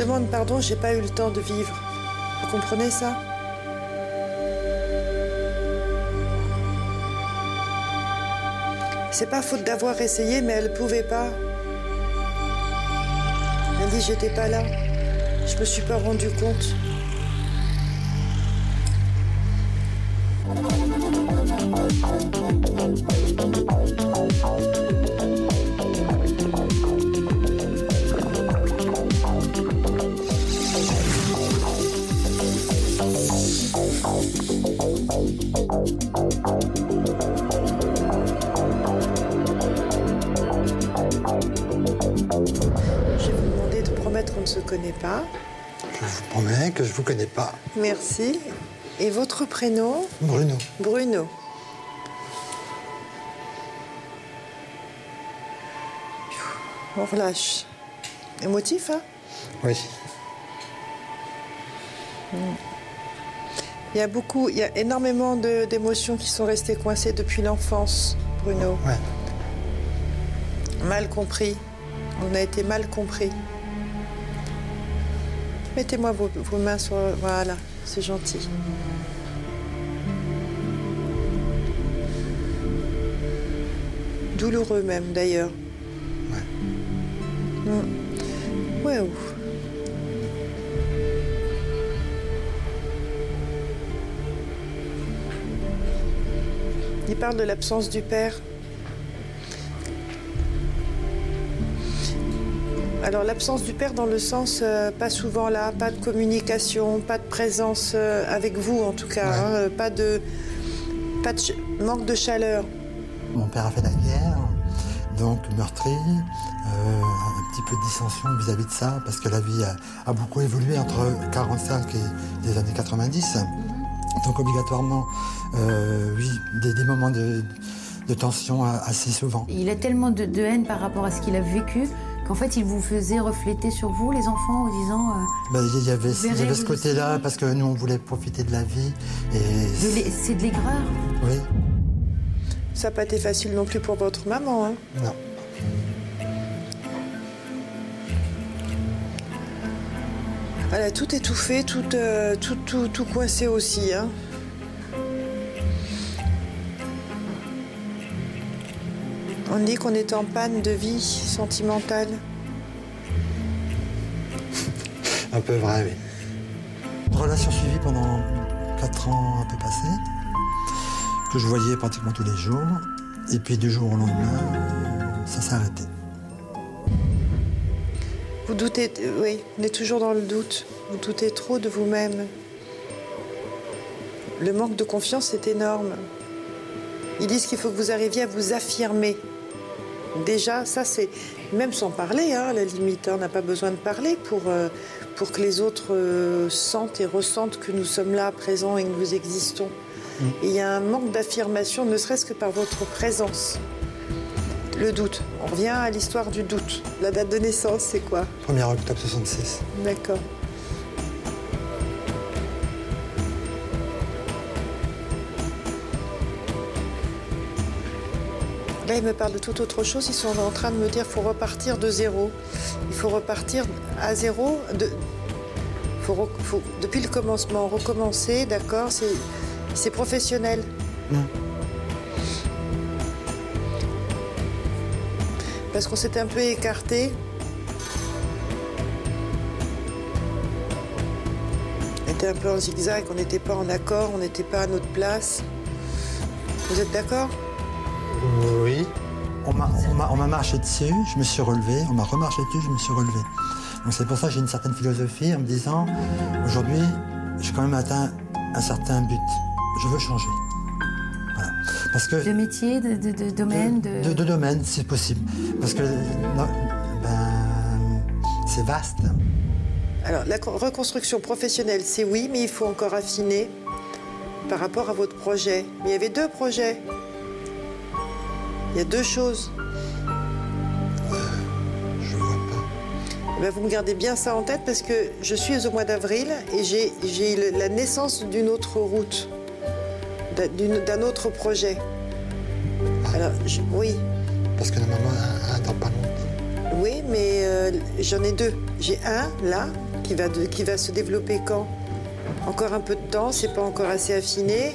demande pardon, j'ai pas eu le temps de vivre. Vous comprenez ça? C'est pas faute d'avoir essayé, mais elle pouvait pas. Elle dit j'étais pas là. Je me suis pas rendu compte. Connais pas. Merci. Et votre prénom? Bruno. Bruno. On relâche. Émotif, hein? Oui. Il y a beaucoup, il y a énormément d'émotions qui sont restées coincées depuis l'enfance, Bruno. Ouais. Mal compris. On a été mal compris. Mettez-moi vos, vos mains sur... Voilà, c'est gentil. Douloureux même, d'ailleurs. Ouais. Mm. Ouais, ouf. Il parle de l'absence du père. Alors l'absence du père dans le sens euh, pas souvent là, pas de communication, pas de présence euh, avec vous en tout cas, Ouais. hein, pas de, pas de ch- manque de chaleur. Mon père a fait la guerre, donc meurtri, euh, un petit peu de dissension vis-à-vis de ça, parce que la vie a, a beaucoup évolué entre 45 et les années 90. Donc obligatoirement, euh, oui, des, des moments de, de tension assez souvent. Il a tellement de, de haine par rapport à ce qu'il a vécu qu'en fait, il vous faisait refléter sur vous, les enfants, en disant euh, Ben, Il y avait, Vous il y verrez, avait ce côté-là, parce que nous, on voulait profiter de la vie. Et c'est de l'aigreur. oui, Ça n'a pas été facile non plus pour votre maman. Hein. non. Elle a tout étouffé, tout, euh, tout, tout, tout coincé aussi. Hein. On dit qu'on est en panne de vie sentimentale. Un peu vrai, oui. Une relation suivie pendant 4 ans un peu passés, que je voyais pratiquement tous les jours. Et puis du jour au lendemain, ça s'est arrêté. Vous doutez, euh, oui, on est toujours dans le doute. Vous doutez trop de vous-même. Le manque de confiance est énorme. Ils disent qu'il faut que vous arriviez à vous affirmer. Déjà, ça c'est, même sans parler, hein, à la limite, hein, on n'a pas besoin de parler pour, euh, pour que les autres euh, sentent et ressentent que nous sommes là, présents et que nous existons. Et il y a un manque d'affirmation, ne serait-ce que par votre présence. Le doute. On revient à l'histoire du doute. La date de naissance, c'est quoi? 1er octobre 66. D'accord. Là, ils me parlent de toute autre chose. Ils sont en train de me dire qu'il faut repartir de zéro. Il faut repartir à zéro. De... Faut depuis le commencement, recommencer, d'accord C'est professionnel. Non. Parce qu'on s'était un peu écarté. On était un peu en zigzag, on n'était pas en accord, on n'était pas à notre place. Vous êtes d'accord? Oui. On m'a- marché dessus, je me suis relevé. On m'a remarché dessus, je me suis relevé. Donc c'est pour ça que j'ai une certaine philosophie en me disant, aujourd'hui, j'ai quand même atteint un certain but. Je veux changer. Voilà. Parce que... De métier, de, de- de domaine, de... de, de domaine, si possible. Parce que ben, c'est vaste. Alors, la co- reconstruction professionnelle, c'est oui, mais il faut encore affiner par rapport à votre projet. Mais il y avait deux projets. Il y a deux choses. Je vois pas. Eh ben, vous me gardez bien ça en tête parce que je suis au mois d'avril et j'ai- la naissance d'une autre route, d'un- autre projet. Alors, je- oui, Parce que un, un dans pas longtemps. oui, mais euh, j'en ai deux. J'ai un là qui va, de- qui va se développer quand? Encore un peu de temps, c'est pas encore assez affiné.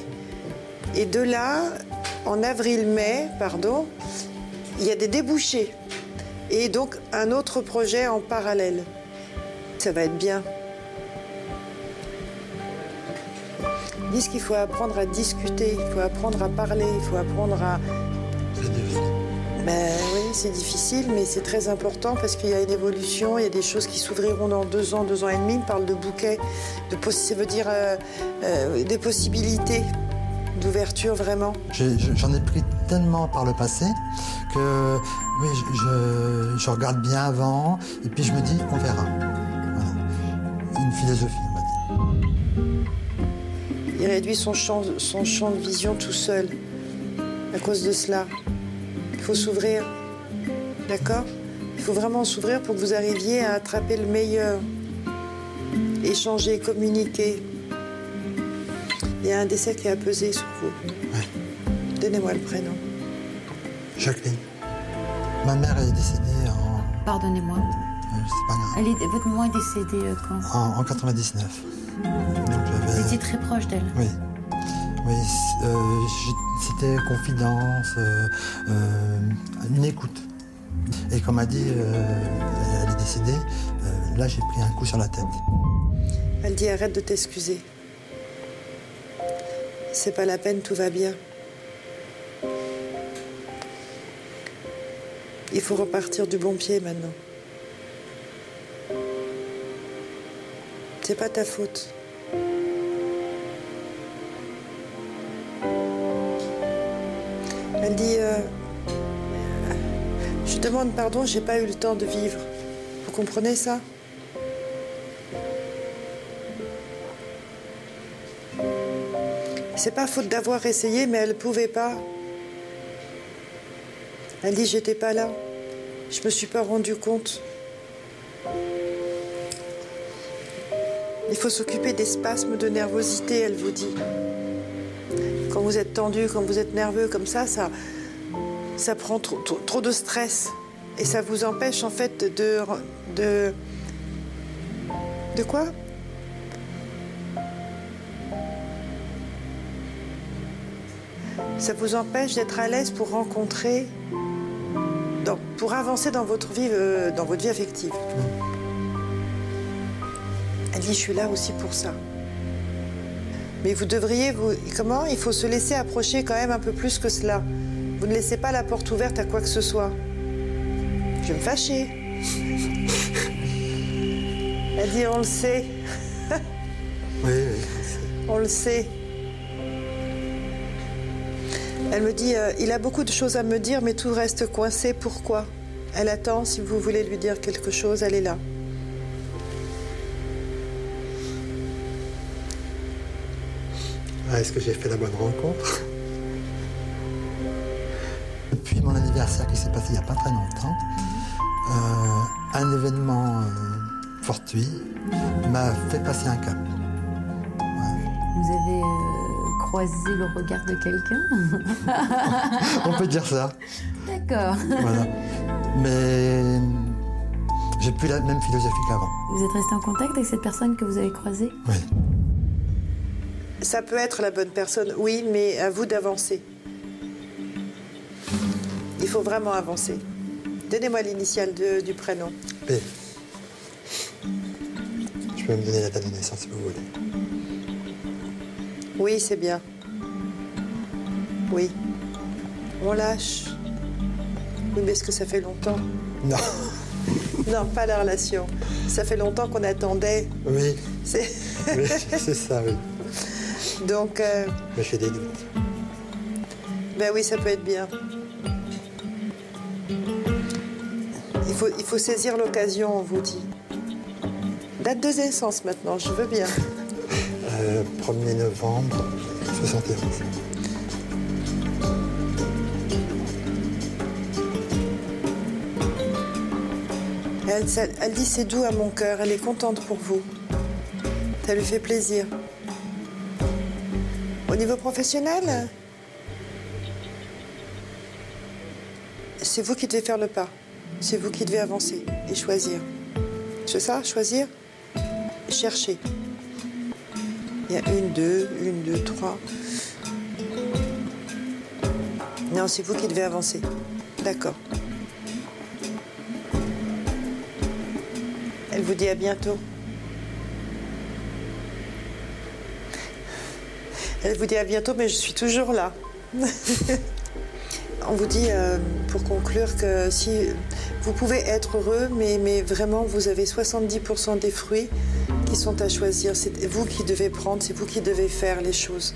Et de là, en avril-mai, pardon, il y a des débouchés. Et donc un autre projet en parallèle. Ça va être bien. Ils disent qu'il faut apprendre à discuter, il faut apprendre à parler, il faut apprendre à... C'est difficile. Ben oui, c'est difficile, mais c'est très important parce qu'il y a une évolution, il y a des choses qui s'ouvriront dans deux ans, deux ans et demi. On parle de bouquets, de ça veut dire euh, euh, des possibilités d'ouverture vraiment. J'en ai pris tellement par le passé que oui, je, je- je regarde bien avant et puis je me dis on verra. Voilà. Une philosophie, on va dire. Il réduit son champ, son champ de vision tout seul à cause de cela. Il faut s'ouvrir, d'accord? Il faut vraiment s'ouvrir pour que vous arriviez à attraper le meilleur, échanger, communiquer. Il y a un décès qui a pesé sur vous. Ouais. Donnez-moi le prénom. Jacqueline. Ma mère est décédée en. Pardonnez-moi. euh, c'est pas grave. Elle est, votre maman est décédée euh, quand? En, en 99. Donc Vous étiez très proche d'elle. Oui. Oui, euh, c'était confidence, euh, euh, une écoute. Et comme a dit, euh, elle est décédée, euh, là j'ai pris un coup sur la tête. Elle dit arrête de t'excuser. C'est pas la peine, tout va bien. Il faut repartir du bon pied maintenant. C'est pas ta faute. Elle dit euh, Je demande pardon, j'ai pas eu le temps de vivre. Vous comprenez ça? C'est pas faute d'avoir essayé, mais elle pouvait pas. Elle dit j'étais pas là. Je me suis pas rendu compte. Il faut s'occuper des spasmes de nervosité, elle vous dit. Quand vous êtes tendu, quand vous êtes nerveux comme ça, ça, prend trop de stress. Et ça vous empêche en fait de. de. de quoi? Ça vous empêche d'être à l'aise pour rencontrer, pour avancer dans votre vie, euh, dans votre vie affective. Elle dit, je suis là aussi pour ça. Mais vous devriez, vous, comment? Il faut se laisser approcher quand même un peu plus que cela. Vous ne laissez pas la porte ouverte à quoi que ce soit. Je vais me fâcher. Elle dit, on le sait, Oui, oui. on le sait. Elle me dit, euh, il a beaucoup de choses à me dire, mais tout reste coincé. Pourquoi? Elle attend, si vous voulez lui dire quelque chose, elle est là. Ah, Est-ce que j'ai fait la bonne rencontre? Depuis mon anniversaire qui s'est passé il n'y a pas très longtemps, euh, un événement euh, fortuit m'a fait passer un cap. Vous avez euh, croisé le regard de quelqu'un On peut dire ça. D'accord. Voilà. Mais j'ai plus la même philosophie qu'avant. Vous êtes resté en contact avec cette personne que vous avez croisée? Oui. Ça peut être la bonne personne, oui, mais à vous d'avancer. Il faut vraiment avancer. Donnez-moi l'initiale du prénom. P. Je peux me donner la date de naissance si vous voulez. Oui, c'est bien. Oui. On lâche. Oui, mais est-ce que ça fait longtemps? Non. Non, pas la relation. Ça fait longtemps qu'on attendait. Oui, C'est- oui ça, oui. Donc, euh, Mais j'ai des doutes. ben oui, ça peut être bien. Il faut, il faut saisir l'occasion, on vous dit. Date de naissance maintenant, je veux bien. Euh, 1er novembre 71. Elle, elle dit c'est doux à mon cœur, elle est contente pour vous. Ça lui fait plaisir. Au niveau professionnel, c'est vous qui devez faire le pas. C'est vous qui devez avancer et choisir. C'est ça, choisir cherchez. Il y a une, deux, une, deux, trois. Non, c'est vous qui devez avancer. D'accord. Elle vous dit à bientôt. Elle vous dit à bientôt, mais je suis toujours là. On vous dit, euh, pour conclure, que si vous pouvez être heureux, mais, mais vraiment, vous avez 70% des fruits sont à choisir. C'est vous qui devez prendre, c'est vous qui devez faire les choses.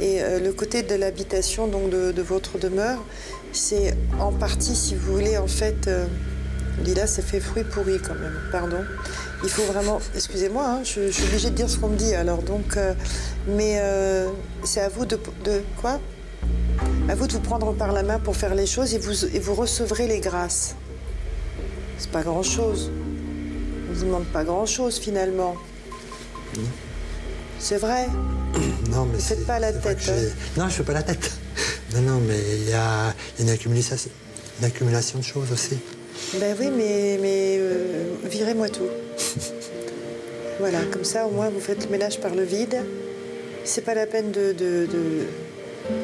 Et euh, le côté de l'habitation, donc de, votre demeure, c'est en partie, si vous voulez, en fait, euh, Lila, ça fait fruit pourri quand même, pardon. Il faut vraiment, excusez-moi, hein, je, suis obligée de dire ce qu'on me dit alors, donc, euh, mais c'est à vous de, quoi? À vous de vous prendre par la main pour faire les choses et vous, et vous recevrez les grâces. C'est pas grand-chose. On vous demande pas grand-chose finalement. C'est vrai. Non, mais Ne faites pas la tête, hein. Non, je fais pas la tête. Non, non, mais il y a une accumulation, une accumulation de choses aussi. Ben oui, mais, mais euh, virez-moi tout. voilà, comme ça au moins vous faites le ménage par le vide. C'est pas la peine de, de- de-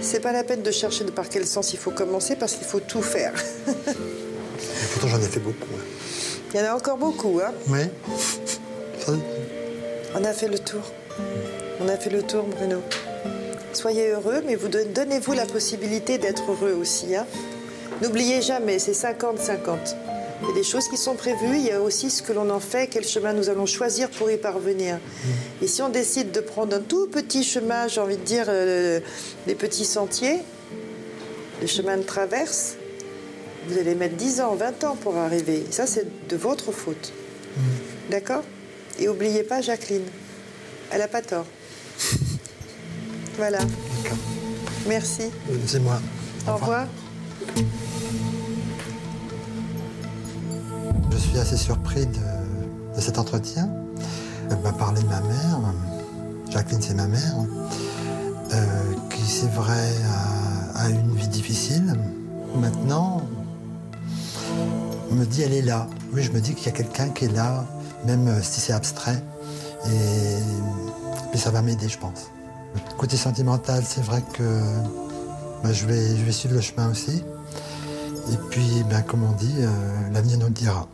c'est pas la peine de chercher de par quel sens il faut commencer parce qu'il faut tout faire. Et pourtant, j'en ai fait beaucoup. hein. il y en a encore beaucoup, hein. Oui. On a fait le tour. On a fait le tour, Bruno. Soyez heureux, mais vous don- donnez-vous la possibilité d'être heureux aussi. hein. N'oubliez jamais, c'est 50-50. Il y a des choses qui sont prévues, il y a aussi ce que l'on en fait, quel chemin nous allons choisir pour y parvenir. Et si on décide de prendre un tout petit chemin, j'ai envie de dire euh, des petits sentiers, des chemins de traverse, vous allez mettre 10 ans, 20 ans pour arriver. Et ça, c'est de votre faute. D'accord? Et oubliez pas Jacqueline. Elle n'a pas tort. voilà. D'accord. Merci. C'est moi. Au revoir. Je suis assez surpris de, de cet entretien. Elle m'a parlé de ma mère. Jacqueline, c'est ma mère. euh, qui, c'est vrai, a, a eu une vie difficile. Maintenant, on me dit, elle est là. Oui, je me dis qu'il y a quelqu'un qui est là, même euh, si c'est abstrait. Et puis ça va m'aider, je pense. Côté sentimental, c'est vrai que ben, je, vais, je vais suivre le chemin aussi. Et puis, ben, comme on dit, euh, l'avenir nous le dira.